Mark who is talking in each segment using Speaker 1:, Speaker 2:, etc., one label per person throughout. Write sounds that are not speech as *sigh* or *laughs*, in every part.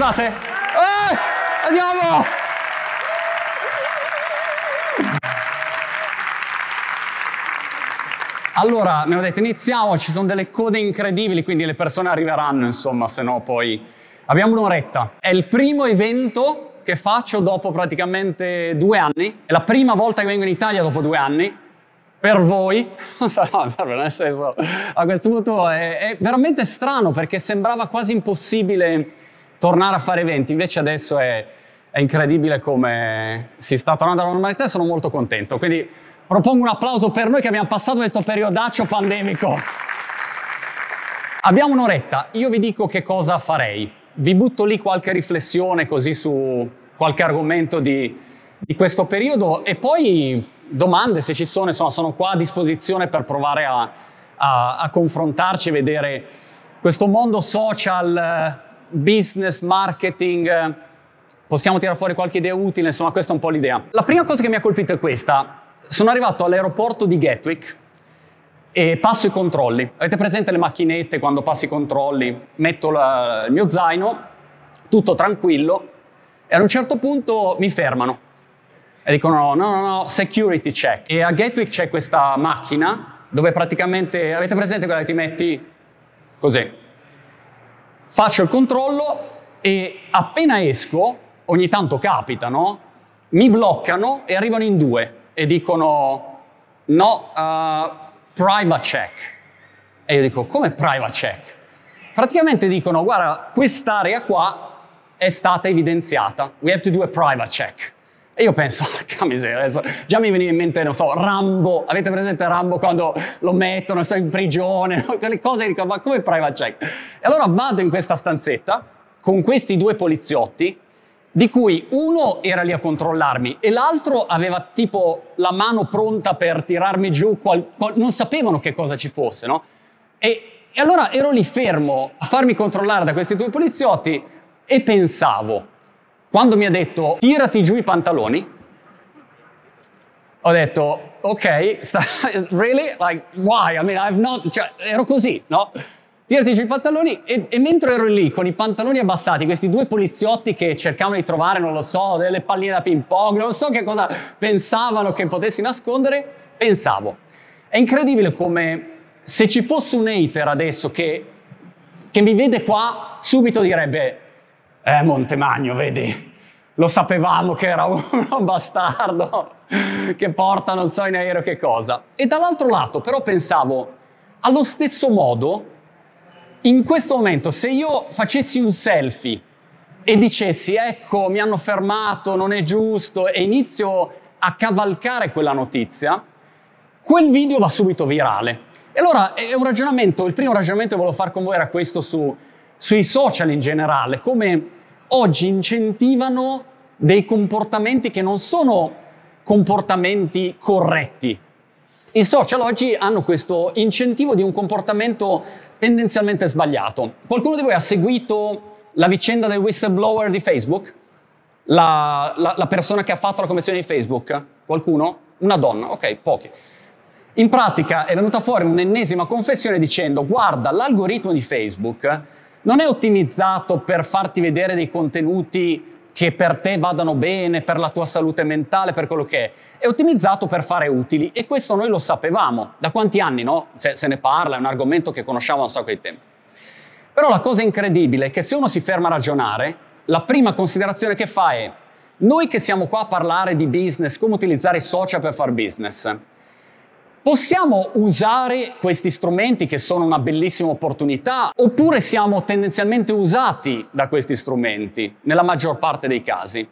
Speaker 1: state? Eh, andiamo! Allora, mi hanno detto iniziamo, ci sono delle code incredibili, quindi le persone arriveranno, insomma, se no poi... Abbiamo un'oretta. È il primo evento che faccio dopo praticamente due anni. È la prima volta che vengo in Italia dopo due anni. Per voi, *laughs* non so, no, nel senso, a questo punto è, è veramente strano perché sembrava quasi impossibile tornare a fare eventi, invece adesso è, è incredibile come si sta tornando alla normalità e sono molto contento. Quindi propongo un applauso per noi che abbiamo passato questo periodaccio pandemico. Abbiamo un'oretta, io vi dico che cosa farei. Vi butto lì qualche riflessione così su qualche argomento di, di questo periodo e poi domande se ci sono, insomma sono qua a disposizione per provare a, a, a confrontarci e vedere questo mondo social, business, marketing, possiamo tirare fuori qualche idea utile, insomma questa è un po' l'idea. La prima cosa che mi ha colpito è questa, sono arrivato all'aeroporto di Gatwick e passo i controlli. Avete presente le macchinette quando passi i controlli? Metto la, il mio zaino, tutto tranquillo, e ad un certo punto mi fermano e dicono no, no, no, security check. E a Gatwick c'è questa macchina dove praticamente, avete presente quella che ti metti così? Faccio il controllo e appena esco, ogni tanto capita, no? Mi bloccano e arrivano in due e dicono no, uh, private check. E io dico, come private check? Praticamente dicono, guarda, quest'area qua è stata evidenziata. We have to do a private check. E io penso, *laughs* porca miseria, adesso già mi veniva in mente, non so, Rambo. Avete presente Rambo quando lo mettono, so, in prigione? *laughs* Quelle cose, dico, ma come private check? E allora vado in questa stanzetta con questi due poliziotti di cui uno era lì a controllarmi e l'altro aveva tipo la mano pronta per tirarmi giù, qual, qual, non sapevano che cosa ci fosse, no? E, e allora ero lì fermo a farmi controllare da questi due poliziotti e pensavo, quando mi ha detto tirati giù i pantaloni, ho detto, ok, sta, *laughs* really? Like, why? I mean, I've not, cioè, ero così, no? tirati giù i pantaloni e, e, mentre ero lì con i pantaloni abbassati, questi due poliziotti che cercavano di trovare, non lo so, delle palline da ping pong, non so che cosa pensavano che potessi nascondere, pensavo. È incredibile come se ci fosse un hater adesso che, che mi vede qua, subito direbbe, eh Montemagno, vedi, lo sapevamo che era *laughs* uno bastardo che porta non so in aereo che cosa. E dall'altro lato però pensavo, allo stesso modo, in questo momento, se io facessi un selfie e dicessi, ecco, mi hanno fermato, non è giusto, e inizio a cavalcare quella notizia, quel video va subito virale. E allora è un ragionamento, il primo ragionamento che volevo fare con voi era questo su, sui social in generale, come oggi incentivano dei comportamenti che non sono comportamenti corretti. I social oggi hanno questo incentivo di un comportamento tendenzialmente sbagliato. Qualcuno di voi ha seguito la vicenda del whistleblower di Facebook? La, la, la persona che ha fatto la conversione di Facebook? Qualcuno? Una donna, ok, pochi. In pratica è venuta fuori un'ennesima confessione dicendo guarda, l'algoritmo di Facebook non è ottimizzato per farti vedere dei contenuti che per te vadano bene, per la tua salute mentale, per quello che è. È ottimizzato per fare utili e questo noi lo sapevamo. Da quanti anni, no? Se, se ne parla, è un argomento che conosciamo da un sacco di tempo. Però la cosa incredibile è che se uno si ferma a ragionare, la prima considerazione che fa è noi che siamo qua a parlare di business, come utilizzare i social per fare business, Possiamo usare questi strumenti che sono una bellissima opportunità oppure siamo tendenzialmente usati da questi strumenti nella maggior parte dei casi?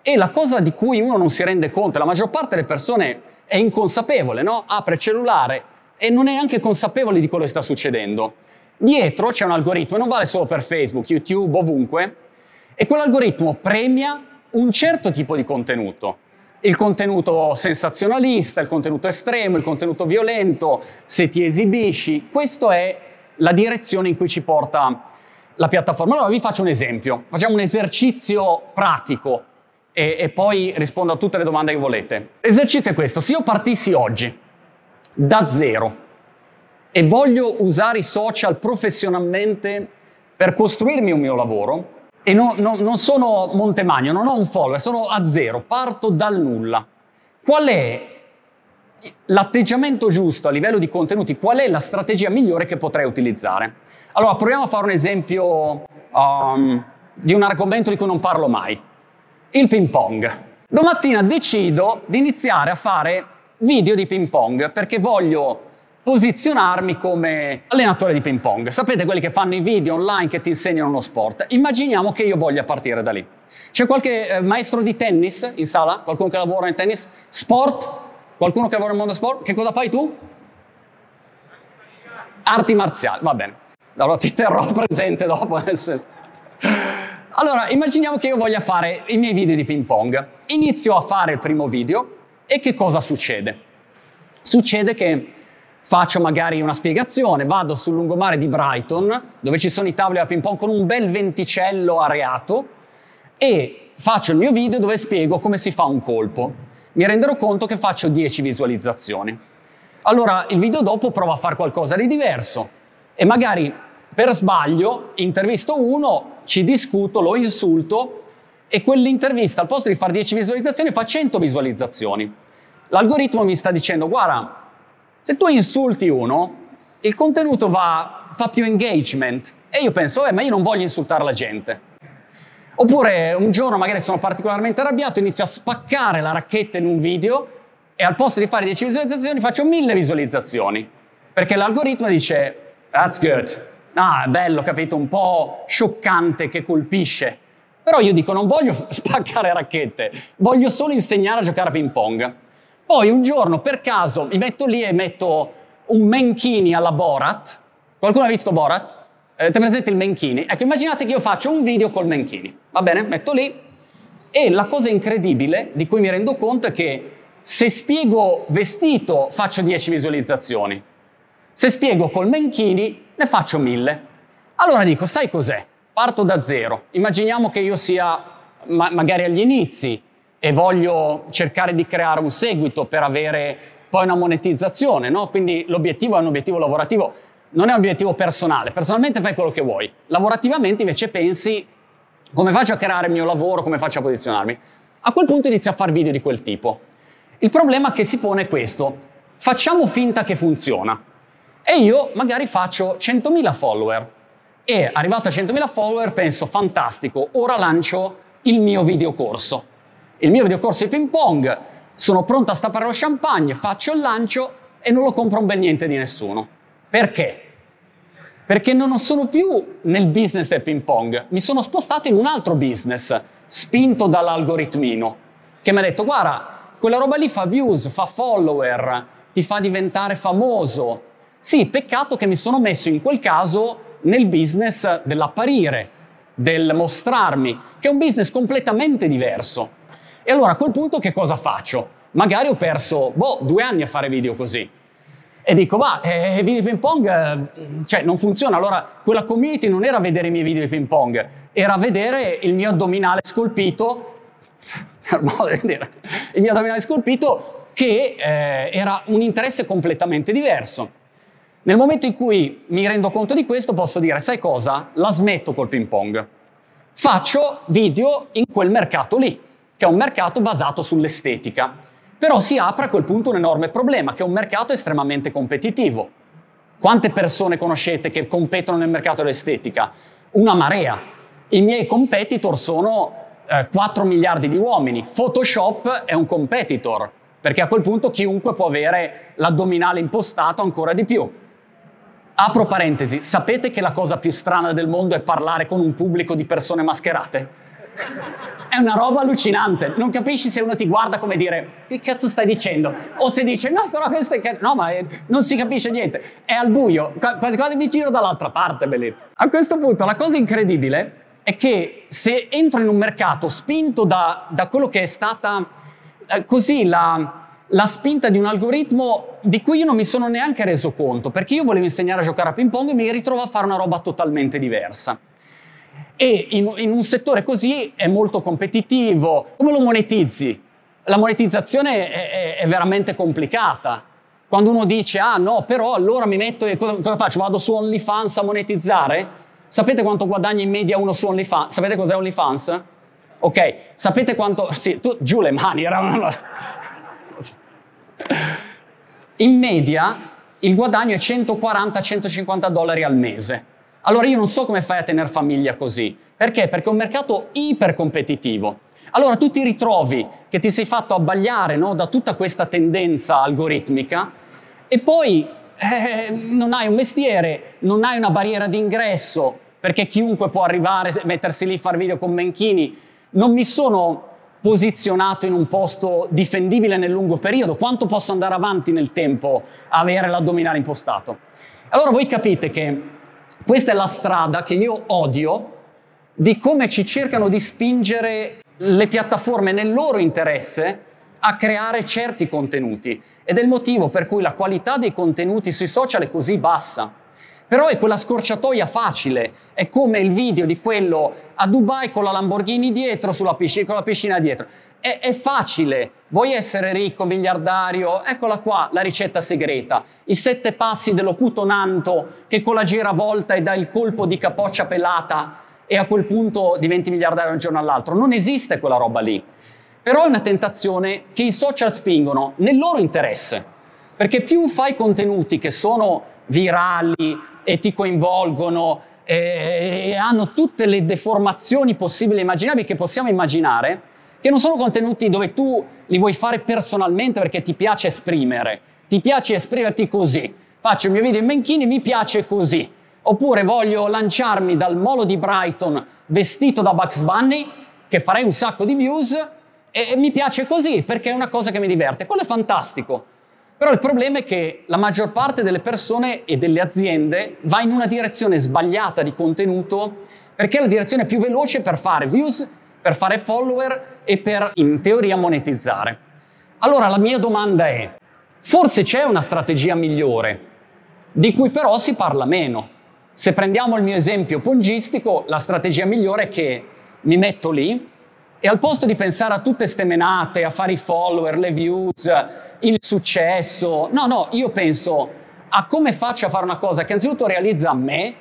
Speaker 1: E la cosa di cui uno non si rende conto, la maggior parte delle persone è inconsapevole, no? Apre il cellulare e non è anche consapevole di quello che sta succedendo. Dietro c'è un algoritmo, e non vale solo per Facebook, YouTube, ovunque, e quell'algoritmo premia un certo tipo di contenuto il contenuto sensazionalista, il contenuto estremo, il contenuto violento, se ti esibisci. Questa è la direzione in cui ci porta la piattaforma. Allora vi faccio un esempio, facciamo un esercizio pratico e, e poi rispondo a tutte le domande che volete. L'esercizio è questo, se io partissi oggi da zero e voglio usare i social professionalmente per costruirmi un mio lavoro, e no, no, non sono Montemagno, non ho un follower, sono a zero, parto dal nulla. Qual è l'atteggiamento giusto a livello di contenuti? Qual è la strategia migliore che potrei utilizzare? Allora, proviamo a fare un esempio um, di un argomento di cui non parlo mai, il ping pong. Domattina decido di iniziare a fare video di ping pong perché voglio posizionarmi come allenatore di ping pong. Sapete quelli che fanno i video online che ti insegnano uno sport? Immaginiamo che io voglia partire da lì. C'è qualche eh, maestro di tennis in sala? Qualcuno che lavora in tennis? Sport? Qualcuno che lavora nel mondo sport? Che cosa fai tu? Arti marziali, va bene. Allora ti terrò *laughs* presente dopo. Allora, immaginiamo che io voglia fare i miei video di ping pong. Inizio a fare il primo video e che cosa succede? Succede che faccio magari una spiegazione, vado sul lungomare di Brighton, dove ci sono i tavoli da ping pong con un bel venticello areato, e faccio il mio video dove spiego come si fa un colpo. Mi renderò conto che faccio 10 visualizzazioni. Allora il video dopo provo a fare qualcosa di diverso e magari per sbaglio intervisto uno, ci discuto, lo insulto e quell'intervista al posto di fare 10 visualizzazioni fa 100 visualizzazioni. L'algoritmo mi sta dicendo guarda, se tu insulti uno, il contenuto va, fa più engagement e io penso, eh, ma io non voglio insultare la gente. Oppure un giorno magari sono particolarmente arrabbiato, inizio a spaccare la racchetta in un video e al posto di fare 10 visualizzazioni faccio 1000 visualizzazioni. Perché l'algoritmo dice, that's good. Ah, è bello, capito, un po' scioccante che colpisce. Però io dico, non voglio *laughs* spaccare racchette, voglio solo insegnare a giocare a ping pong. Poi un giorno per caso mi metto lì e metto un Menchini alla Borat. Qualcuno ha visto Borat? Avete presente il Menchini? Ecco, immaginate che io faccio un video col Menchini. Va bene? Metto lì. E la cosa incredibile di cui mi rendo conto è che se spiego vestito faccio 10 visualizzazioni. Se spiego col Menchini ne faccio 1000. Allora dico, sai cos'è? Parto da zero. Immaginiamo che io sia ma- magari agli inizi, e voglio cercare di creare un seguito per avere poi una monetizzazione, no? Quindi l'obiettivo è un obiettivo lavorativo, non è un obiettivo personale. Personalmente fai quello che vuoi. Lavorativamente invece pensi come faccio a creare il mio lavoro, come faccio a posizionarmi. A quel punto inizio a fare video di quel tipo. Il problema che si pone è questo. Facciamo finta che funziona. E io magari faccio 100.000 follower. E arrivato a 100.000 follower penso, fantastico, ora lancio il mio videocorso il mio videocorso di ping pong, sono pronto a stappare lo champagne, faccio il lancio e non lo compra un bel niente di nessuno. Perché? Perché non sono più nel business del ping pong, mi sono spostato in un altro business, spinto dall'algoritmino, che mi ha detto guarda, quella roba lì fa views, fa follower, ti fa diventare famoso. Sì, peccato che mi sono messo in quel caso nel business dell'apparire, del mostrarmi, che è un business completamente diverso. E allora a quel punto che cosa faccio? Magari ho perso, boh, due anni a fare video così. E dico, ma eh, video di ping pong, eh, cioè non funziona. Allora quella community non era vedere i miei video di ping pong, era vedere il mio addominale scolpito, *laughs* per modo di dire, il mio addominale scolpito che eh, era un interesse completamente diverso. Nel momento in cui mi rendo conto di questo posso dire, sai cosa? La smetto col ping pong. Faccio video in quel mercato lì che è un mercato basato sull'estetica. Però si apre a quel punto un enorme problema, che è un mercato estremamente competitivo. Quante persone conoscete che competono nel mercato dell'estetica? Una marea. I miei competitor sono eh, 4 miliardi di uomini. Photoshop è un competitor, perché a quel punto chiunque può avere l'addominale impostato ancora di più. Apro parentesi, sapete che la cosa più strana del mondo è parlare con un pubblico di persone mascherate? È una roba allucinante. Non capisci se uno ti guarda come dire che cazzo stai dicendo? O se dice no, però questo è... No, ma non si capisce niente. È al buio. Quasi quasi mi giro dall'altra parte, belli. A questo punto la cosa incredibile è che se entro in un mercato spinto da, da quello che è stata eh, così la, la spinta di un algoritmo di cui io non mi sono neanche reso conto, perché io volevo insegnare a giocare a ping pong e mi ritrovo a fare una roba totalmente diversa. E in, in un settore così è molto competitivo. Come lo monetizzi? La monetizzazione è, è, è veramente complicata. Quando uno dice, ah no, però allora mi metto e cosa, cosa faccio? Vado su OnlyFans a monetizzare? Sapete quanto guadagna in media uno su OnlyFans? Sapete cos'è OnlyFans? Ok, sapete quanto... Sì, tu, giù le mani. In media il guadagno è 140-150 dollari al mese. Allora io non so come fai a tenere famiglia così. Perché? Perché è un mercato ipercompetitivo. Allora tu ti ritrovi che ti sei fatto abbagliare no, da tutta questa tendenza algoritmica e poi eh, non hai un mestiere, non hai una barriera d'ingresso, perché chiunque può arrivare, mettersi lì, fare video con Menchini. Non mi sono posizionato in un posto difendibile nel lungo periodo. Quanto posso andare avanti nel tempo a avere l'addominale impostato? Allora voi capite che questa è la strada che io odio di come ci cercano di spingere le piattaforme nel loro interesse a creare certi contenuti ed è il motivo per cui la qualità dei contenuti sui social è così bassa. Però è quella scorciatoia facile, è come il video di quello a Dubai con la Lamborghini dietro, sulla piscina, con la piscina dietro. È, è facile, vuoi essere ricco, miliardario? Eccola qua, la ricetta segreta. I sette passi dell'ocuto nanto che con la giravolta e dà il colpo di capoccia pelata e a quel punto diventi miliardario da un giorno all'altro. Non esiste quella roba lì. Però è una tentazione che i social spingono nel loro interesse, perché più fai contenuti che sono virali e ti coinvolgono e, hanno tutte le deformazioni possibili e immaginabili che possiamo immaginare, che non sono contenuti dove tu li vuoi fare personalmente perché ti piace esprimere, ti piace esprimerti così. Faccio il mio video in Menchini, mi piace così. Oppure voglio lanciarmi dal molo di Brighton vestito da Bugs Bunny, che farei un sacco di views, e mi piace così perché è una cosa che mi diverte. Quello è fantastico. Però il problema è che la maggior parte delle persone e delle aziende va in una direzione sbagliata di contenuto perché è la direzione più veloce per fare views, per fare follower e per, in teoria, monetizzare. Allora la mia domanda è, forse c'è una strategia migliore, di cui però si parla meno. Se prendiamo il mio esempio pongistico, la strategia migliore è che mi metto lì, e al posto di pensare a tutte ste menate, a fare i follower, le views, il successo, no, no, io penso a come faccio a fare una cosa che anzitutto realizza a me,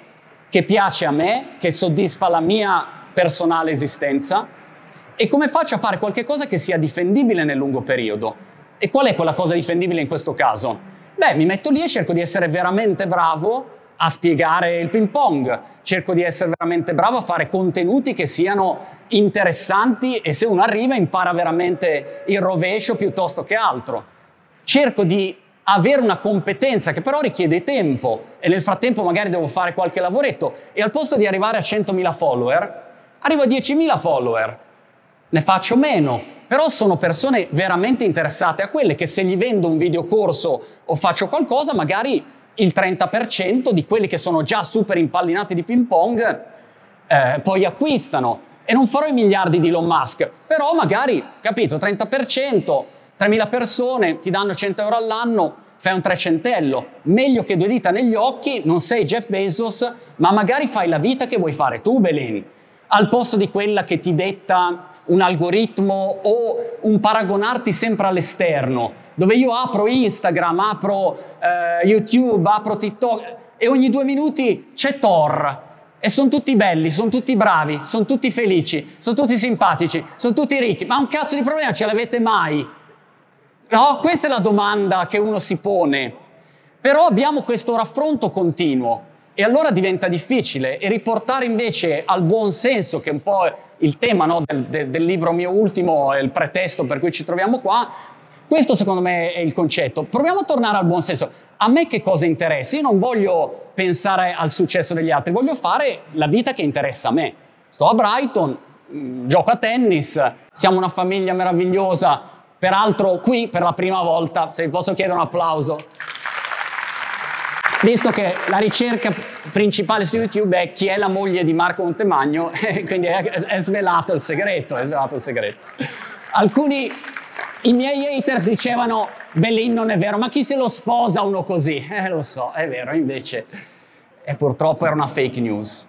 Speaker 1: che piace a me, che soddisfa la mia personale esistenza, e come faccio a fare qualcosa che sia difendibile nel lungo periodo. E qual è quella cosa difendibile in questo caso? Beh, mi metto lì e cerco di essere veramente bravo a spiegare il ping pong, cerco di essere veramente bravo a fare contenuti che siano interessanti e se uno arriva impara veramente il rovescio piuttosto che altro. Cerco di avere una competenza che però richiede tempo e nel frattempo magari devo fare qualche lavoretto e al posto di arrivare a 100.000 follower, arrivo a 10.000 follower. Ne faccio meno, però sono persone veramente interessate a quelle che se gli vendo un videocorso o faccio qualcosa, magari il 30% di quelli che sono già super impallinati di ping pong eh, poi acquistano. E non farò i miliardi di Elon Musk, però magari, capito, 30%, 3.000 persone ti danno 100 euro all'anno, fai un trecentello. Meglio che due dita negli occhi, non sei Jeff Bezos, ma magari fai la vita che vuoi fare tu, Belin, al posto di quella che ti detta un algoritmo o un paragonarti sempre all'esterno, dove io apro Instagram, apro eh, YouTube, apro TikTok e ogni due minuti c'è Thor. E sono tutti belli, sono tutti bravi, sono tutti felici, sono tutti simpatici, sono tutti ricchi. Ma un cazzo di problema ce l'avete mai? No, questa è la domanda che uno si pone. Però abbiamo questo raffronto continuo e allora diventa difficile e riportare invece al buon senso, che è un po' il tema no, del, del, del libro mio ultimo, il pretesto per cui ci troviamo qua, questo secondo me è il concetto. Proviamo a tornare al buon senso. A me che cosa interessa? Io non voglio pensare al successo degli altri, voglio fare la vita che interessa a me. Sto a Brighton, mm, gioco a tennis, siamo una famiglia meravigliosa, peraltro qui per la prima volta, se vi posso chiedere un applauso visto che la ricerca principale su YouTube è chi è la moglie di Marco Montemagno, *laughs* quindi è, è, svelato il segreto, è svelato il segreto. Alcuni, i miei haters dicevano, Bellin non è vero, ma chi se lo sposa uno così? Eh lo so, è vero, invece, e purtroppo era una fake news.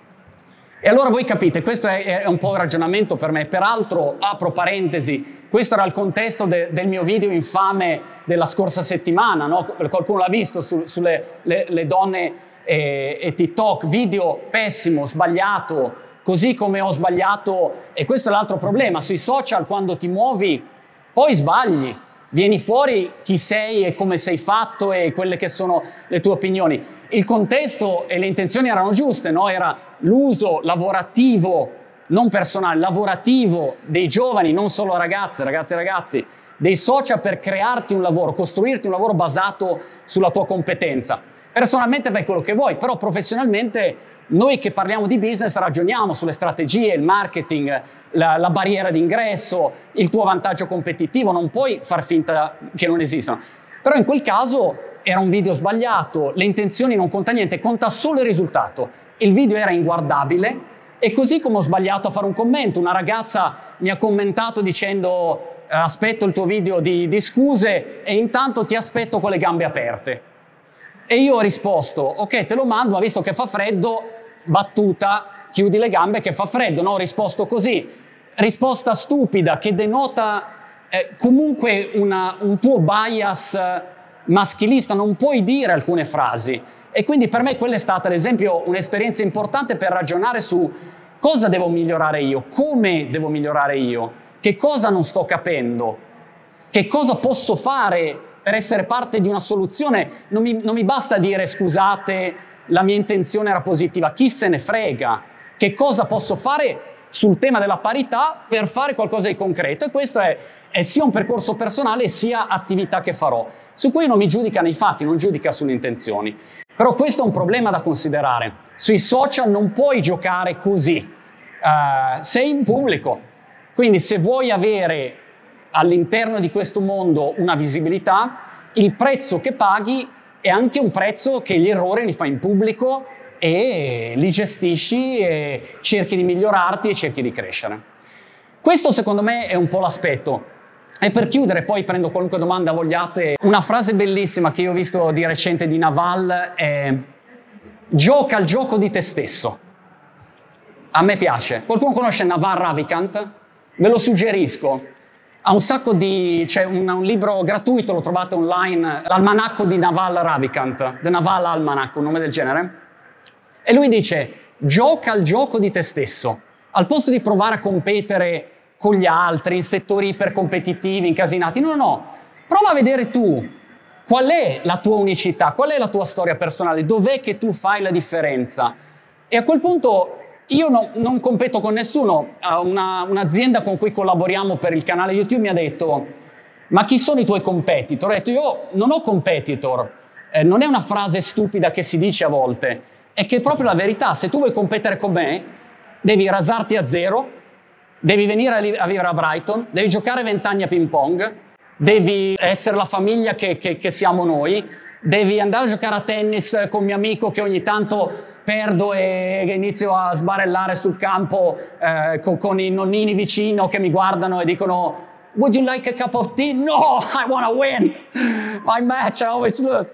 Speaker 1: E allora voi capite, questo è, è, un po' il ragionamento per me. Peraltro, apro parentesi, questo era il contesto de, del mio video infame della scorsa settimana, no? qualcuno l'ha visto su, sulle le, le donne e, e TikTok, video pessimo, sbagliato, così come ho sbagliato, e questo è l'altro problema, sui social quando ti muovi poi sbagli, vieni fuori chi sei e come sei fatto e quelle che sono le tue opinioni. Il contesto e le intenzioni erano giuste, no? Era l'uso lavorativo, non personale, lavorativo dei giovani, non solo ragazze, ragazze e ragazzi, dei social per crearti un lavoro, costruirti un lavoro basato sulla tua competenza. Personalmente fai quello che vuoi, però professionalmente noi che parliamo di business ragioniamo sulle strategie, il marketing, la, la barriera d'ingresso, il tuo vantaggio competitivo, non puoi far finta che non esistano. Però in quel caso era un video sbagliato, le intenzioni non conta niente, conta solo il risultato. Il video era inguardabile e così come ho sbagliato a fare un commento, una ragazza mi ha commentato dicendo eh, aspetto il tuo video di, di scuse e intanto ti aspetto con le gambe aperte. E io ho risposto, ok, te lo mando, ma visto che fa freddo, battuta, chiudi le gambe che fa freddo, no? Ho risposto così. Risposta stupida che denota eh, comunque una, un tuo bias eh, maschilista, non puoi dire alcune frasi. E quindi per me quella è stata, ad esempio, un'esperienza importante per ragionare su cosa devo migliorare io, come devo migliorare io, che cosa non sto capendo, che cosa posso fare per essere parte di una soluzione. Non mi, non mi basta dire scusate, la mia intenzione era positiva, chi se ne frega, che cosa posso fare sul tema della parità per fare qualcosa di concreto? E questo è, è sia un percorso personale sia attività che farò, su cui non mi giudica nei fatti, non giudica sulle intenzioni. Però questo è un problema da considerare. Sui social non puoi giocare così, uh, sei in pubblico, quindi se vuoi avere all'interno di questo mondo una visibilità, il prezzo che paghi è anche un prezzo che gli errori li fai in pubblico e li gestisci e cerchi di migliorarti e cerchi di crescere. Questo secondo me è un po' l'aspetto. E per chiudere, poi prendo qualunque domanda vogliate, una frase bellissima che io ho visto di recente di Naval è gioca al gioco di te stesso. A me piace. Qualcuno conosce Naval Ravikant? Ve lo suggerisco. Ha un sacco di... c'è un, un, libro gratuito, lo trovate online, l'almanacco di Naval Ravikant, The Naval Almanac, un nome del genere. E lui dice, gioca al gioco di te stesso. Al posto di provare a competere con gli altri in settori ipercompetitivi, incasinati, no, no, prova a vedere tu qual è la tua unicità, qual è la tua storia personale, dov'è che tu fai la differenza. E a quel punto io no, non competo con nessuno, Una, un'azienda con cui collaboriamo per il canale YouTube mi ha detto, ma chi sono i tuoi competitor? Ho detto, io non ho competitor, eh, non è una frase stupida che si dice a volte, è che è proprio la verità, se tu vuoi competere con me, devi rasarti a zero, devi venire a, vivere a Brighton, devi giocare vent'anni a ping pong, devi essere la famiglia che, che, che siamo noi, devi andare a giocare a tennis con mio amico che ogni tanto perdo e inizio a sbarellare sul campo eh, con, con, i nonnini vicino che mi guardano e dicono Would you like a cup of tea? No, I want to win. My match, I always lose.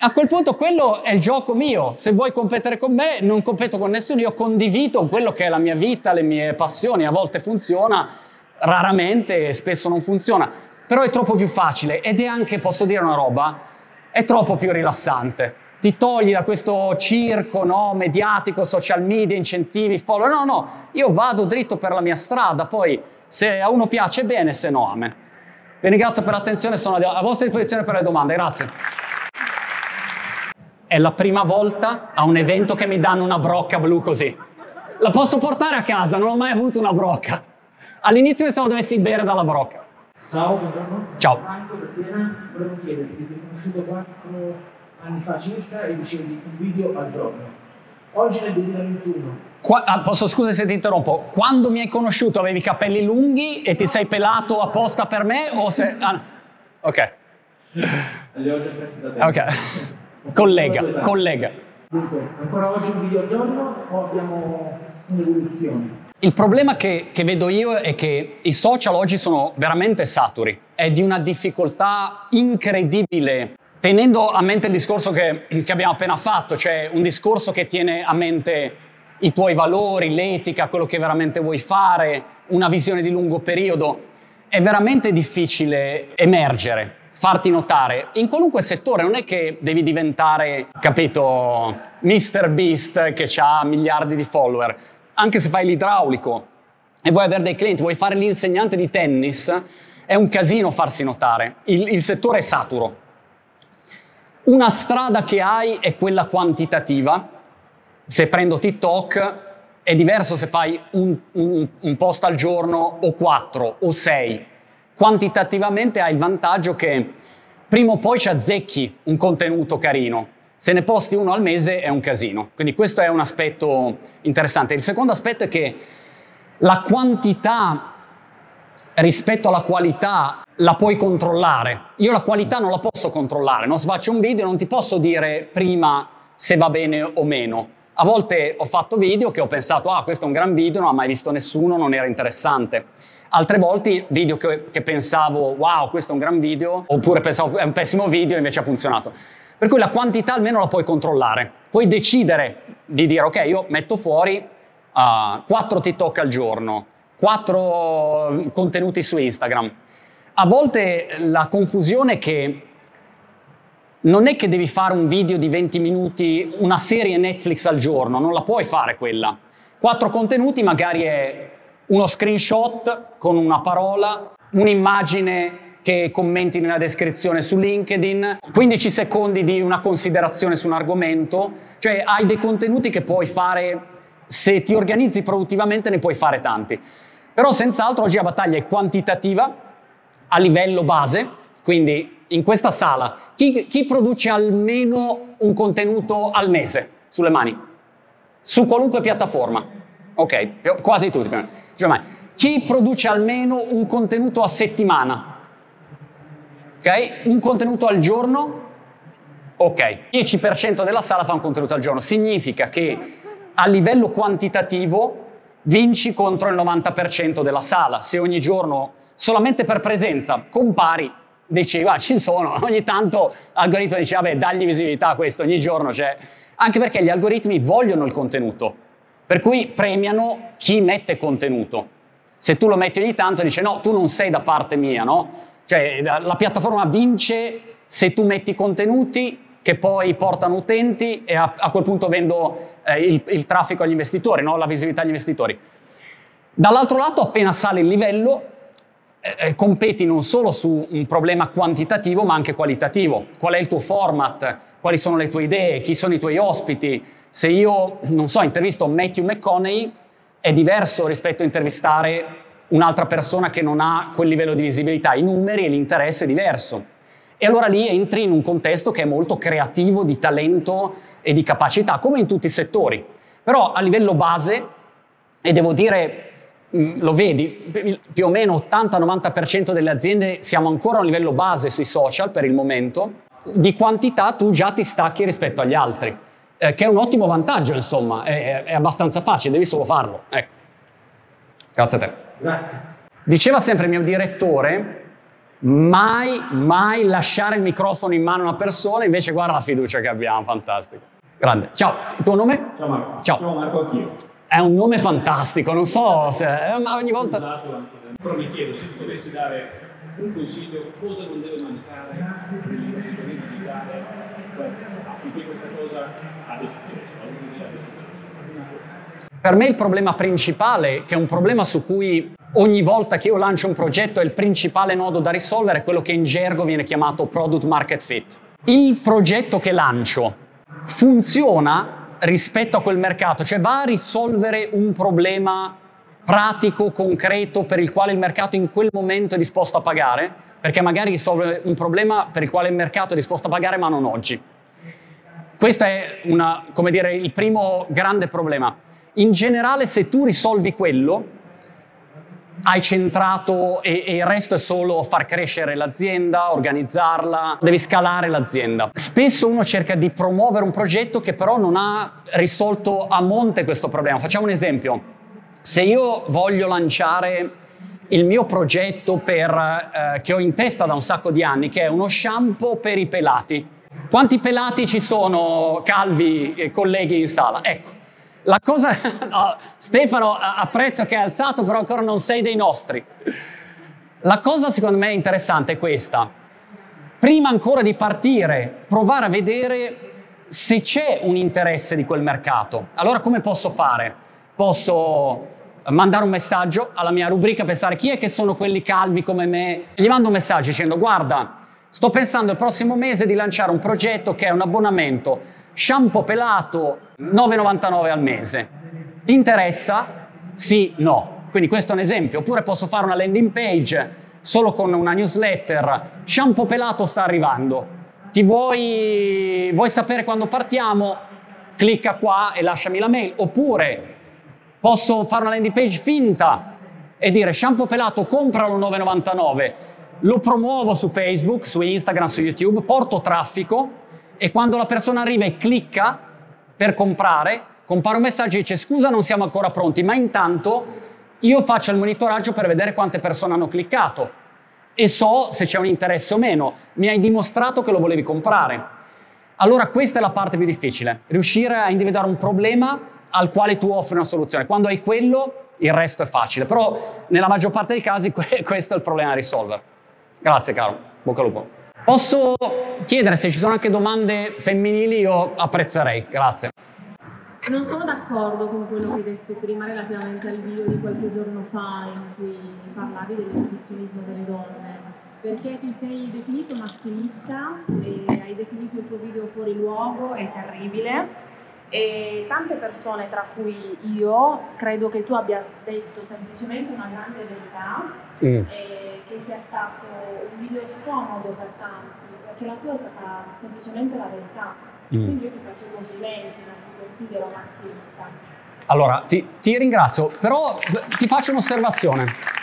Speaker 1: A quel punto quello è il gioco mio. Se vuoi competere con me, non competo con nessuno. Io condivido quello che è la mia vita, le mie passioni. A volte funziona, raramente e spesso non funziona. Però è troppo più facile ed è anche, posso dire una roba, è troppo più rilassante. Ti togli da questo circo no, mediatico, social media, incentivi, follow. No, no, io vado dritto per la mia strada. Poi se a uno piace bene, se no amen. Vi ringrazio per l'attenzione, sono a vostra disposizione per le domande. Grazie. È la prima volta a un evento che mi danno una brocca blu così. La posso portare a casa, non ho mai avuto una brocca. All'inizio pensavo dovessi bere dalla brocca.
Speaker 2: Ciao, buongiorno.
Speaker 1: Ciao.
Speaker 2: Franco Siena, volevo chiederti, ti ho conosciuto quattro anni fa circa e dicevi un video al giorno. Oggi nel 2021.
Speaker 1: Qua, ah, posso scusa se ti interrompo. Quando mi hai conosciuto avevi i capelli lunghi e ti sei pelato apposta per me o se... Ah, ok.
Speaker 2: Li ho già persi da tempo.
Speaker 1: Ok. Collega, collega.
Speaker 2: Dunque, ancora oggi un video al giorno o abbiamo un'evoluzione?
Speaker 1: Il problema che, che, vedo io è che i social oggi sono veramente saturi, è di una difficoltà incredibile, tenendo a mente il discorso che, che abbiamo appena fatto, cioè un discorso che tiene a mente i tuoi valori, l'etica, quello che veramente vuoi fare, una visione di lungo periodo, è veramente difficile emergere farti notare in qualunque settore, non è che devi diventare, capito, Mr. Beast che ha miliardi di follower, anche se fai l'idraulico e vuoi avere dei clienti, vuoi fare l'insegnante di tennis, è un casino farsi notare, il, il settore è saturo. Una strada che hai è quella quantitativa, se prendo TikTok è diverso se fai un, un, un post al giorno o quattro o sei, quantitativamente hai il vantaggio che prima o poi ci azzecchi un contenuto carino. Se ne posti uno al mese è un casino. Quindi questo è un aspetto interessante. Il secondo aspetto è che la quantità rispetto alla qualità la puoi controllare. Io la qualità non la posso controllare. No? Se faccio un video non ti posso dire prima se va bene o meno. A volte ho fatto video che ho pensato, ah, questo è un gran video, non ha mai visto nessuno, non era interessante. Altre volte video che, che, pensavo, wow, questo è un gran video, oppure pensavo è un pessimo video invece ha funzionato. Per cui la quantità almeno la puoi controllare. Puoi decidere di dire, ok, io metto fuori uh, ah, 4 TikTok al giorno, 4 contenuti su Instagram. A volte la confusione è che non è che devi fare un video di 20 minuti, una serie Netflix al giorno, non la puoi fare quella. Quattro contenuti magari è uno screenshot con una parola, un'immagine che commenti nella descrizione su LinkedIn, 15 secondi di una considerazione su un argomento, cioè hai dei contenuti che puoi fare, se ti organizzi produttivamente ne puoi fare tanti. Però senz'altro oggi la battaglia è quantitativa a livello base, quindi in questa sala chi, chi produce almeno un contenuto al mese sulle mani? Su qualunque piattaforma. Ok, quasi tutti. Cioè, chi produce almeno un contenuto a settimana? Ok? Un contenuto al giorno? Ok, 10% della sala fa un contenuto al giorno. Significa che a livello quantitativo vinci contro il 90% della sala. Se ogni giorno, solamente per presenza, compari, dici, ah, ci sono, *laughs* ogni tanto l'algoritmo dice, vabbè, dagli visibilità a questo, ogni giorno c'è. Anche perché gli algoritmi vogliono il contenuto. Per cui premiano chi mette contenuto. Se tu lo metti ogni tanto dice no, tu non sei da parte mia, no? Cioè la piattaforma vince se tu metti contenuti che poi portano utenti e a, a quel punto vendo eh, il, il, traffico agli investitori, no? la visibilità agli investitori. Dall'altro lato, appena sale il livello, eh, eh, competi non solo su un problema quantitativo ma anche qualitativo. Qual è il tuo format? Quali sono le tue idee? Chi sono i tuoi ospiti? Se io, non so, intervisto Matthew McConaughey, è diverso rispetto a intervistare un'altra persona che non ha quel livello di visibilità. I numeri e l'interesse è diverso. E allora lì entri in un contesto che è molto creativo, di talento e di capacità, come in tutti i settori. Però a livello base, e devo dire, mm, lo vedi, più o meno 80-90% delle aziende siamo ancora a un livello base sui social per il momento, di quantità tu già ti stacchi rispetto agli altri eh, che è un ottimo vantaggio, insomma, è, è, abbastanza facile, devi solo farlo. Ecco. Grazie a te.
Speaker 2: Grazie.
Speaker 1: Diceva sempre il mio direttore, mai, mai lasciare il microfono in mano a una persona, invece guarda la fiducia che abbiamo, fantastico. Grande. Ciao, il tuo nome?
Speaker 2: Ciao Marco.
Speaker 1: Ciao.
Speaker 2: Ciao Marco, anch'io.
Speaker 1: È un nome fantastico, non so se...
Speaker 2: Ma ogni volta... Però mi chiedo, se tu dovessi dare un consiglio, cosa non deve mancare nell'investimento digitale affinché questa cosa abbia successo, abbia successo.
Speaker 1: Per me il problema principale, che è un problema su cui ogni volta che io lancio un progetto il principale nodo da risolvere, è quello che in gergo viene chiamato product market fit. Il progetto che lancio funziona rispetto a quel mercato, cioè va a risolvere un problema pratico, concreto, per il quale il mercato in quel momento è disposto a pagare, perché magari risolve un problema per il quale il mercato è disposto a pagare ma non oggi. Questo è una, dire, il primo grande problema. In generale, se tu risolvi quello, hai centrato e, e, il resto è solo far crescere l'azienda, organizzarla, devi scalare l'azienda. Spesso uno cerca di promuovere un progetto che però non ha risolto a monte questo problema. Facciamo un esempio. Se io voglio lanciare il mio progetto per, eh, che ho in testa da un sacco di anni, che è uno shampoo per i pelati, quanti pelati ci sono calvi colleghi in sala? Ecco, la cosa... *laughs* No, Stefano, apprezzo che hai alzato, però ancora non sei dei nostri. La cosa secondo me interessante è questa. prima ancora di partire, provare a vedere se c'è un interesse di quel mercato. Allora come posso fare? Posso mandare un messaggio alla mia rubrica, pensare chi è che sono quelli calvi come me. Gli mando un messaggio dicendo guarda, sto pensando il prossimo mese di lanciare un progetto che è un abbonamento shampoo pelato 9,99 al mese. Ti interessa? Sì, no. Quindi questo è un esempio. Oppure posso fare una landing page solo con una newsletter. Shampoo pelato sta arrivando. Ti vuoi, vuoi sapere quando partiamo? Clicca qua e lasciami la mail. Oppure posso fare una landing page finta e dire shampoo pelato compralo 9,99. Lo promuovo su Facebook, su Instagram, su YouTube, porto traffico e quando la persona arriva e clicca per comprare, compare un messaggio e dice scusa non siamo ancora pronti, ma intanto io faccio il monitoraggio per vedere quante persone hanno cliccato e so se c'è un interesse o meno. Mi hai dimostrato che lo volevi comprare. Allora questa è la parte più difficile, riuscire a individuare un problema al quale tu offri una soluzione. Quando hai quello, il resto è facile, però nella maggior parte dei casi *laughs* questo è il problema da risolvere. Grazie caro, bocca al lupo. Posso chiedere se ci sono anche domande femminili, io apprezzerei, grazie.
Speaker 3: Non sono d'accordo con quello che hai detto prima relativamente al video di qualche giorno fa in cui parlavi dell'esibizionismo delle donne, perché ti sei definito maschilista e hai definito il tuo video fuori luogo e terribile e tante persone, tra cui io, credo che tu abbia detto semplicemente una grande verità mm. Che sia stato un video scomodo per tanti, perché la tua è stata semplicemente la verità. Mm. Quindi io ti faccio complimenti, non ti considero maschilista.
Speaker 1: Allora, ti, ti ringrazio, però ti faccio un'osservazione.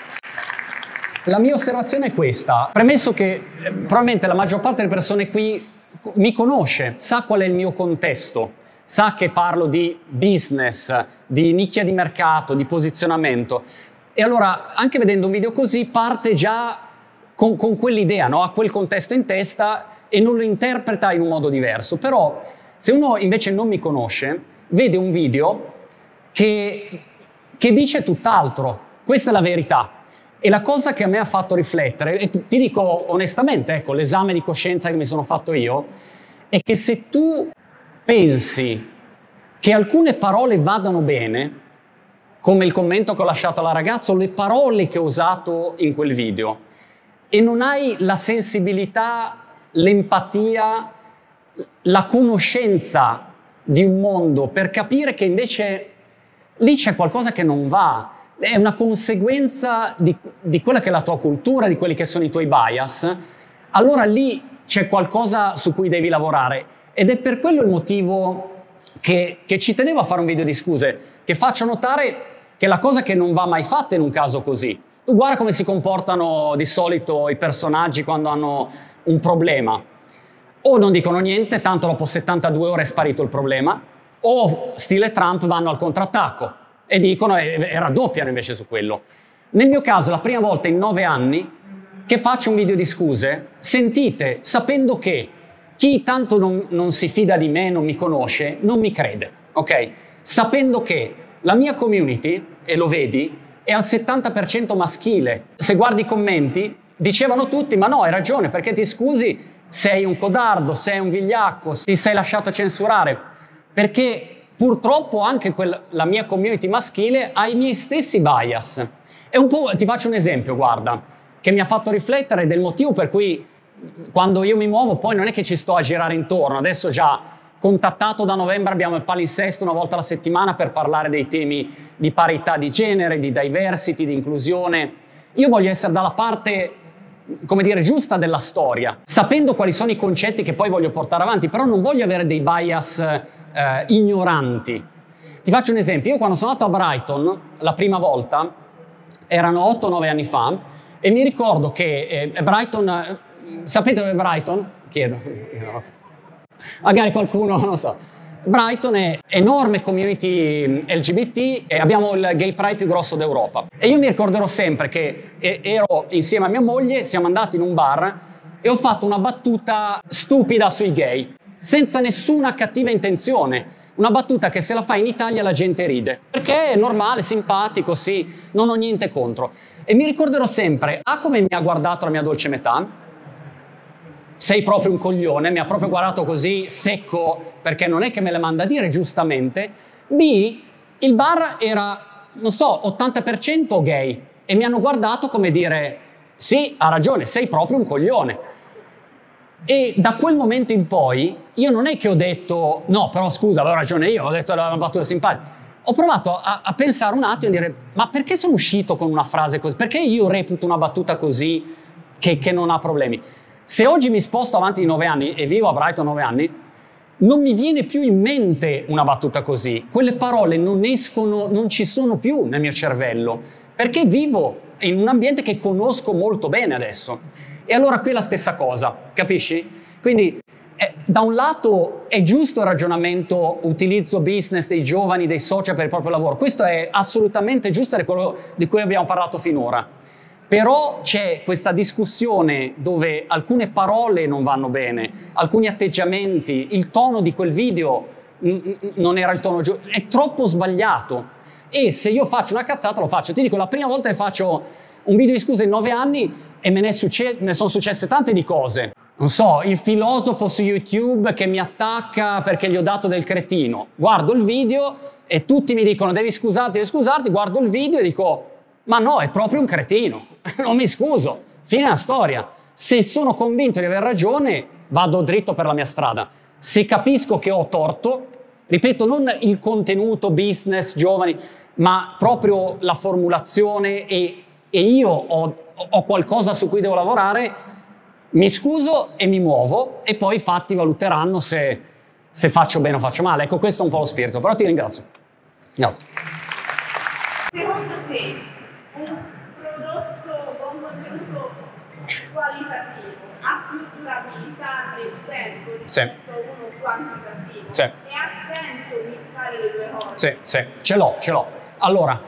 Speaker 1: La mia osservazione è questa. Premesso che eh, probabilmente la maggior parte delle persone qui mi conosce, sa qual è il mio contesto, sa che parlo di business, di nicchia di mercato, di posizionamento. E allora, anche vedendo un video così, parte già con, con quell'idea, no? ha quel contesto in testa e non lo interpreta in un modo diverso. Però se uno invece non mi conosce, vede un video che, che dice tutt'altro. Questa è la verità. E la cosa che a me ha fatto riflettere, e ti dico onestamente, ecco, l'esame di coscienza che mi sono fatto io, è che se tu pensi che alcune parole vadano bene, come il commento che ho lasciato alla ragazza o le parole che ho usato in quel video, e non hai la sensibilità, l'empatia, la conoscenza di un mondo per capire che invece lì c'è qualcosa che non va, è una conseguenza di, di, quella che è la tua cultura, di quelli che sono i tuoi bias, allora lì c'è qualcosa su cui devi lavorare. Ed è per quello il motivo che, che ci tenevo a fare un video di scuse, che faccio notare che la cosa che non va mai fatta in un caso così. Tu guarda come si comportano di solito i personaggi quando hanno un problema. O non dicono niente, tanto dopo 72 ore è sparito il problema, o stile Trump vanno al contrattacco e dicono e, e raddoppiano invece su quello. Nel mio caso, la prima volta in nove anni che faccio un video di scuse, sentite, sapendo che chi tanto non, non si fida di me, non mi conosce, non mi crede, ok? Sapendo che la mia community, e lo vedi, è al 70% maschile. Se guardi i commenti, dicevano tutti, ma no, hai ragione, perché ti scusi, sei un codardo, sei un vigliacco, ti sei lasciato censurare, perché purtroppo anche quel, la mia community maschile ha i miei stessi bias. E un po', ti faccio un esempio, guarda, che mi ha fatto riflettere del motivo per cui quando io mi muovo poi non è che ci sto a girare intorno, adesso già contattato da novembre abbiamo il palinsesto una volta alla settimana per parlare dei temi di parità di genere, di diversity, di inclusione. Io voglio essere dalla parte, come dire, giusta della storia, sapendo quali sono i concetti che poi voglio portare avanti, però non voglio avere dei bias eh, ignoranti. Ti faccio un esempio, io quando sono andato a Brighton la prima volta, erano 8-9 anni fa, e mi ricordo che eh, Brighton sapete dove è Brighton? Chiedo. Magari qualcuno, *laughs* non lo so. Brighton è enorme community LGBT e abbiamo il gay pride più grosso d'Europa. E io mi ricorderò sempre che ero insieme a mia moglie, siamo andati in un bar e ho fatto una battuta stupida sui gay, senza nessuna cattiva intenzione. Una battuta che se la fai in Italia la gente ride, perché è normale, simpatico, sì, non ho niente contro. E mi ricorderò sempre, A come mi ha guardato la mia dolce metà, sei proprio un coglione, mi ha proprio guardato così secco perché non è che me le manda a dire giustamente. B, il bar era, non so, 80% gay e mi hanno guardato come dire sì, ha ragione, sei proprio un coglione. E da quel momento in poi io non è che ho detto no, però scusa, avevo ragione io, ho detto una battuta simpatica. Ho provato a, a pensare un attimo e dire ma perché sono uscito con una frase così? Perché io reputo una battuta così che, che non ha problemi? Se oggi mi sposto avanti di nove anni e vivo a Brighton nove anni, non mi viene più in mente una battuta così. Quelle parole non escono, non ci sono più nel mio cervello, perché vivo in un ambiente che conosco molto bene adesso. E allora qui è la stessa cosa, capisci? Quindi eh, da un lato è giusto il ragionamento utilizzo business dei giovani, dei social per il proprio lavoro, questo è assolutamente giusto ed è quello di cui abbiamo parlato finora. Però c'è questa discussione dove alcune parole non vanno bene, alcuni atteggiamenti, il tono di quel video non era il tono giusto, è troppo sbagliato. E se io faccio una cazzata lo faccio. Ti dico, la prima volta che faccio un video di scusa in nove anni e me ne, succe- ne sono successe tante di cose. Non so, il filosofo su YouTube che mi attacca perché gli ho dato del cretino. Guardo il video e tutti mi dicono devi scusarti, devi scusarti, guardo il video e dico ma no, è proprio un cretino, *laughs* non mi scuso, fine la storia. Se sono convinto di aver ragione, vado dritto per la mia strada. Se capisco che ho torto, ripeto, non il contenuto business giovani, ma proprio la formulazione e, e io ho, ho qualcosa su cui devo lavorare, mi scuso e mi muovo e poi i fatti valuteranno se, se faccio bene o faccio male. Ecco, questo è un po' lo spirito, però ti ringrazio. Grazie.
Speaker 4: Secondo te qualitativo ha più durabilità nel tempo rispetto sì. uno quantitativo sì. e ha senso mixare le due cose?
Speaker 1: Sì, sì, ce l'ho, ce l'ho. Allora,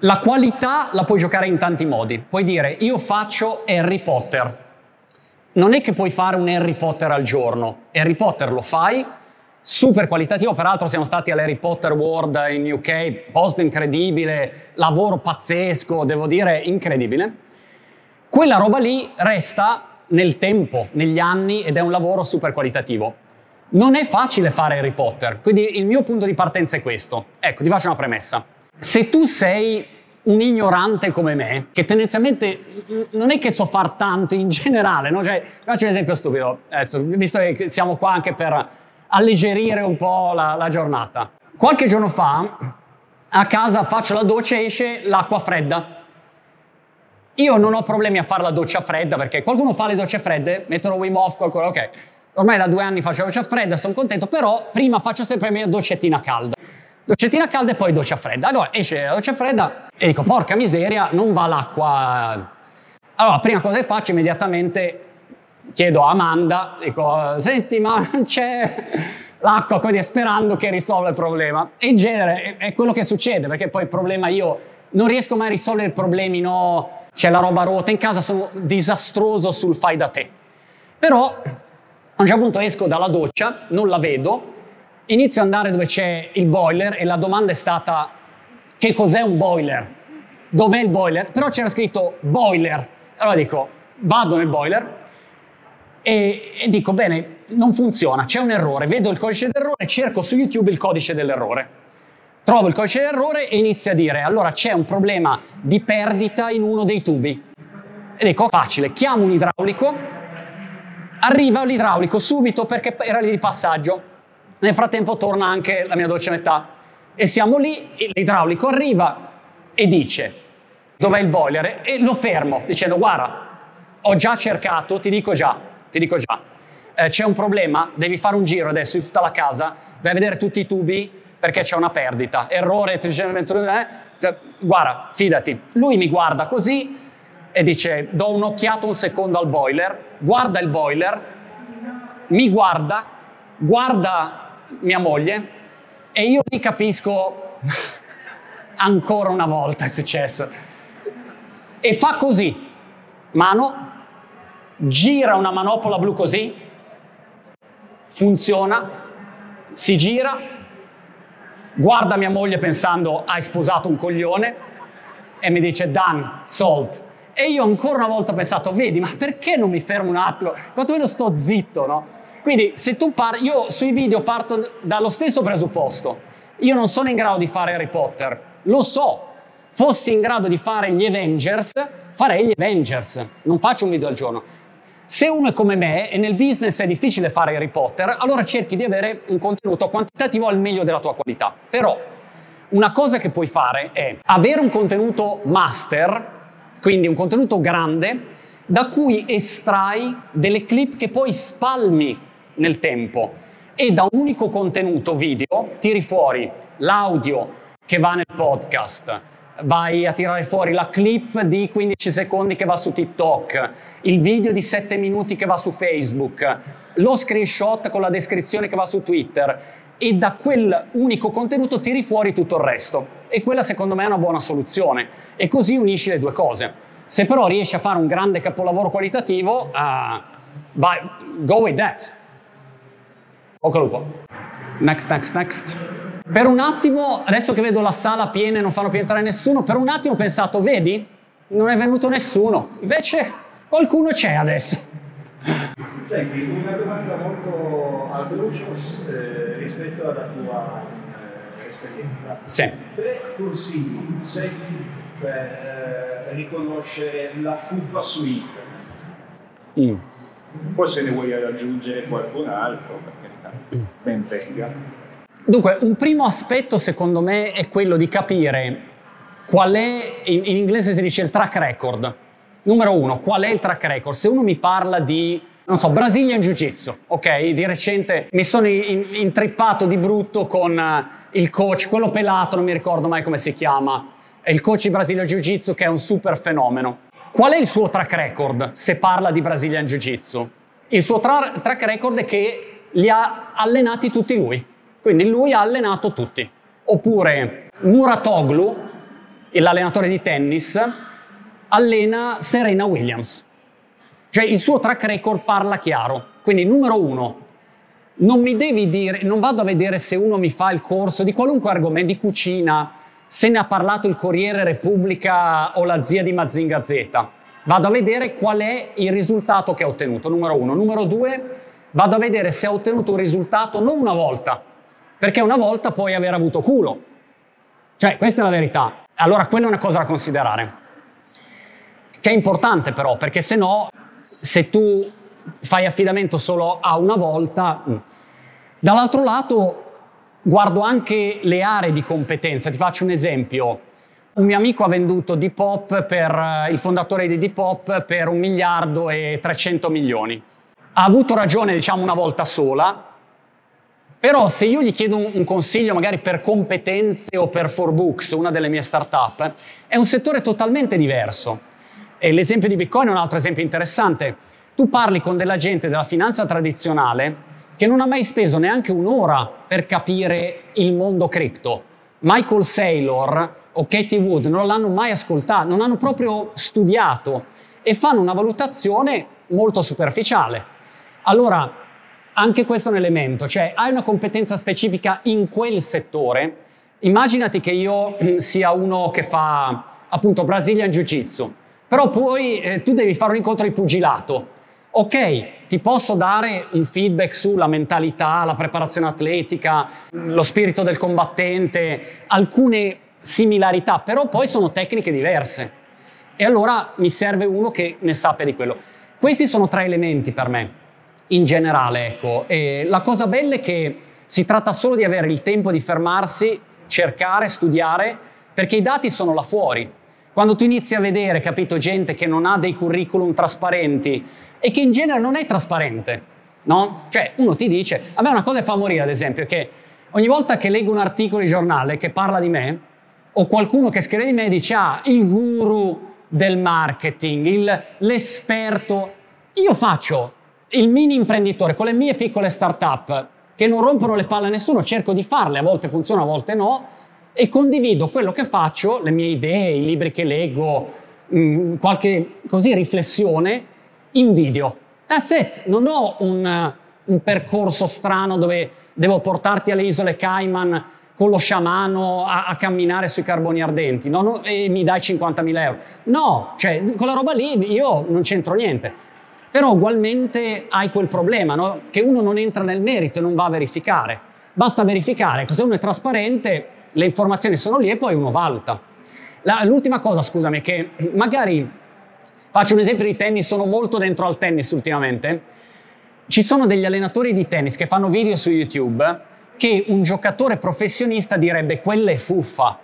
Speaker 1: la qualità la puoi giocare in tanti modi. Puoi dire io faccio Harry Potter. Non è che puoi fare un Harry Potter al giorno. Harry Potter lo fai, super qualitativo, peraltro siamo stati all'Harry Potter World in UK, posto incredibile, lavoro pazzesco, devo dire incredibile. Quella roba lì resta nel tempo, negli anni ed è un lavoro super qualitativo. Non è facile fare Harry Potter, quindi il mio punto di partenza è questo. Ecco, ti faccio una premessa. Se tu sei un ignorante come me, che tendenzialmente non è che so far tanto in generale, no? Cioè, faccio un esempio stupido, adesso, visto che siamo qua anche per alleggerire un po' la, la giornata. Qualche giorno fa a casa faccio la doccia e esce l'acqua fredda io non ho problemi a fare la doccia fredda perché qualcuno fa le docce fredde, mettono Wim Hof, qualcuno, ok. Ormai da due anni faccio la doccia fredda, sono contento, però prima faccio sempre la mia doccettina calda. Doccettina calda e poi doccia fredda. Allora esce la doccia fredda e dico, porca miseria, non va l'acqua. Allora, prima cosa che faccio immediatamente chiedo a Amanda, dico, senti, ma *laughs* non c'è l'acqua, quindi sperando che risolva il problema. E in genere è quello che succede, perché poi il problema io non riesco mai a risolvere i problemi, no, c'è la roba rotta in casa, sono disastroso sul fai da te. Però a un certo punto esco dalla doccia, non la vedo, inizio ad andare dove c'è il boiler e la domanda è stata che cos'è un boiler? Dov'è il boiler? Però c'era scritto boiler. Allora dico, vado nel boiler e, e dico, bene, non funziona, c'è un errore, vedo il codice dell'errore, cerco su YouTube il codice dell'errore trovo il codice d'errore e inizio a dire allora c'è un problema di perdita in uno dei tubi. E dico facile, chiamo un idraulico, arriva l'idraulico subito perché era lì di passaggio. Nel frattempo torna anche la mia dolce metà e siamo lì, l'idraulico arriva e dice dov'è il boiler e lo fermo dicendo guarda ho già cercato, ti dico già, ti dico già, eh, c'è un problema, devi fare un giro adesso di tutta la casa, vai a vedere tutti i tubi perché c'è una perdita. Errore, eh? Guarda, fidati. Lui mi guarda così e dice, do un'occhiata un secondo al boiler, guarda il boiler, mi guarda, guarda mia moglie e io mi capisco, ancora una volta è successo. E fa così, mano, gira una manopola blu così, funziona, si gira, guarda mia moglie pensando hai sposato un coglione e mi dice done, solved. E io ancora una volta ho pensato, vedi, ma perché non mi fermo un attimo? Quantomeno sto zitto, no? Quindi se tu parli, io sui video parto dallo stesso presupposto. Io non sono in grado di fare Harry Potter, lo so. Fossi in grado di fare gli Avengers, farei gli Avengers. Non faccio un video al giorno. Se uno è come me e nel business è difficile fare Harry Potter, allora cerchi di avere un contenuto quantitativo al meglio della tua qualità. Però una cosa che puoi fare è avere un contenuto master, quindi un contenuto grande, da cui estrai delle clip che poi spalmi nel tempo e da un unico contenuto video tiri fuori l'audio che va nel podcast, vai a tirare fuori la clip di 15 secondi che va su TikTok, il video di 7 minuti che va su Facebook, lo screenshot con la descrizione che va su Twitter e da quel unico contenuto tiri fuori tutto il resto. E quella secondo me è una buona soluzione. E così unisci le due cose. Se però riesci a fare un grande capolavoro qualitativo, uh, go with that. Poco lupo. Next, next, next. Per un attimo, adesso che vedo la sala piena e non fanno più entrare nessuno, per un attimo ho pensato, vedi, non è venuto nessuno. Invece qualcuno c'è adesso.
Speaker 5: Senti, una domanda molto al brucio eh, rispetto alla tua eh, esperienza.
Speaker 1: Sì.
Speaker 5: Tre consigli secchi per eh, riconoscere la fuffa su internet. Mm. Poi se ne vuoi aggiungere qualcun altro, perché ben venga.
Speaker 1: Dunque, un primo aspetto secondo me è quello di capire qual è, in, in, inglese si dice il track record. Numero uno, qual è il track record? Se uno mi parla di, non so, Brazilian Jiu-Jitsu, ok? Di recente mi sono in, intrippato di brutto con uh, il coach, quello pelato, non mi ricordo mai come si chiama, è il coach di Brazilian Jiu-Jitsu che è un super fenomeno. Qual è il suo track record se parla di Brazilian Jiu-Jitsu? Il suo tra- track record è che li ha allenati tutti lui. Quindi lui ha allenato tutti. Oppure Muratoglu, l'allenatore di tennis, allena Serena Williams. Cioè il suo track record parla chiaro. Quindi numero uno, non mi devi dire, non vado a vedere se uno mi fa il corso di qualunque argomento, di cucina, se ne ha parlato il Corriere Repubblica o la zia di Mazinga Z. Vado a vedere qual è il risultato che ha ottenuto, numero uno. Numero due, vado a vedere se ha ottenuto un risultato non una volta, perché una volta puoi aver avuto culo. Cioè, questa è la verità. Allora, quella è una cosa da considerare. Che è importante però, perché se no, se tu fai affidamento solo a una volta... Mm. Dall'altro lato, guardo anche le aree di competenza. Ti faccio un esempio. Un mio amico ha venduto Depop per il fondatore di Depop per un miliardo e 300 milioni. Ha avuto ragione, diciamo, una volta sola, però se io gli chiedo un, consiglio magari per competenze o per Forbooks, una delle mie startup, è un settore totalmente diverso. E l'esempio di Bitcoin è un altro esempio interessante. Tu parli con della gente della finanza tradizionale che non ha mai speso neanche un'ora per capire il mondo cripto. Michael Saylor o Katie Wood non l'hanno mai ascoltato, non hanno proprio studiato e fanno una valutazione molto superficiale. Allora, anche questo è un elemento, cioè hai una competenza specifica in quel settore, immaginati che io mm, sia uno che fa appunto Brazilian Jiu-Jitsu, però poi eh, tu devi fare un incontro di pugilato. Ok, ti posso dare un feedback sulla mentalità, la preparazione atletica, lo spirito del combattente, alcune similarità, però poi sono tecniche diverse. E allora mi serve uno che ne sappia di quello. Questi sono tre elementi per me in generale, ecco. E la cosa bella è che si tratta solo di avere il tempo di fermarsi, cercare, studiare, perché i dati sono là fuori. Quando tu inizi a vedere, capito, gente che non ha dei curriculum trasparenti e che in genere non è trasparente, no? Cioè, uno ti dice, a me una cosa che fa morire, ad esempio, è che ogni volta che leggo un articolo di giornale che parla di me, o qualcuno che scrive di me dice, ah, il guru del marketing, il, l'esperto, io faccio il mini imprenditore con le mie piccole start-up che non rompono le palle a nessuno, cerco di farle, a volte funziona, a volte no, e condivido quello che faccio, le mie idee, i libri che leggo, mm, qualche così riflessione in video. That's it, non ho un, un percorso strano dove devo portarti alle isole Cayman con lo sciamano a, a camminare sui carboni ardenti no? No, e mi dai 50.000 euro. No, cioè quella roba lì io non c'entro niente. Però ugualmente hai quel problema, no? che uno non entra nel merito e non va a verificare. Basta verificare, se uno è trasparente, le informazioni sono lì e poi uno valuta. La, l'ultima cosa, scusami, che magari faccio un esempio di tennis, sono molto dentro al tennis ultimamente. Ci sono degli allenatori di tennis che fanno video su YouTube che un giocatore professionista direbbe quella è fuffa,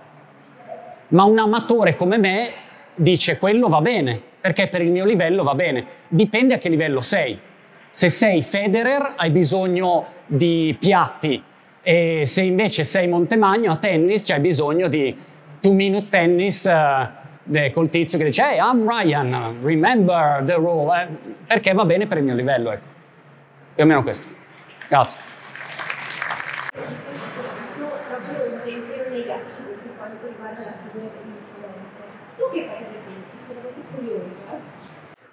Speaker 1: ma un amatore come me dice quello va bene, perché per il mio livello va bene. Dipende a che livello sei. Se sei Federer hai bisogno di piatti e se invece sei Montemagno a tennis c'hai bisogno di two minute tennis uh, col tizio che dice hey I'm Ryan, remember the rule, eh, perché va bene per il mio livello, ecco. Più o meno questo. Grazie.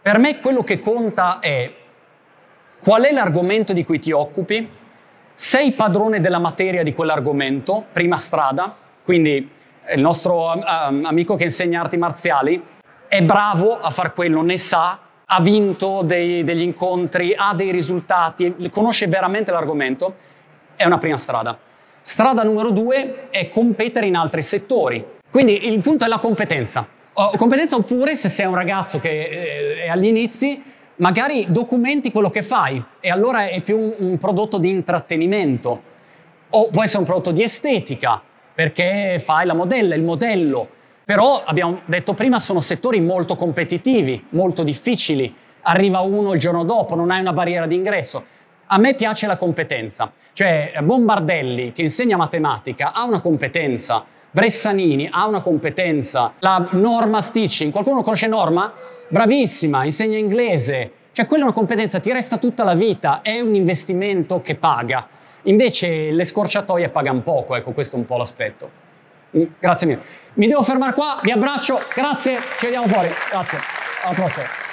Speaker 1: Per me quello che conta è qual è l'argomento di cui ti occupi, sei padrone della materia di quell'argomento, prima strada, quindi il nostro um, amico che insegna arti marziali è bravo a far quello, ne sa, ha vinto dei, degli incontri, ha dei risultati, conosce veramente l'argomento, è una prima strada. Strada numero due è competere in altri settori. Quindi il punto è la competenza. Competenza oppure se sei un ragazzo che eh, è agli inizi, magari documenti quello che fai e allora è più un, un prodotto di intrattenimento. O può essere un prodotto di estetica, perché fai la modella, il modello. Però abbiamo detto prima sono settori molto competitivi, molto difficili. Arriva uno il giorno dopo, non hai una barriera d'ingresso. A me piace la competenza, cioè Bombardelli che insegna matematica ha una competenza, Bressanini ha una competenza, la Norma Stitching, qualcuno conosce Norma? Bravissima, insegna inglese, cioè quella è una competenza, ti resta tutta la vita, è un investimento che paga. Invece le scorciatoie pagano poco, ecco questo è un po' l'aspetto. Mm, grazie mille. Mi devo fermare qua, vi abbraccio, grazie, ci vediamo fuori, grazie, alla prossima.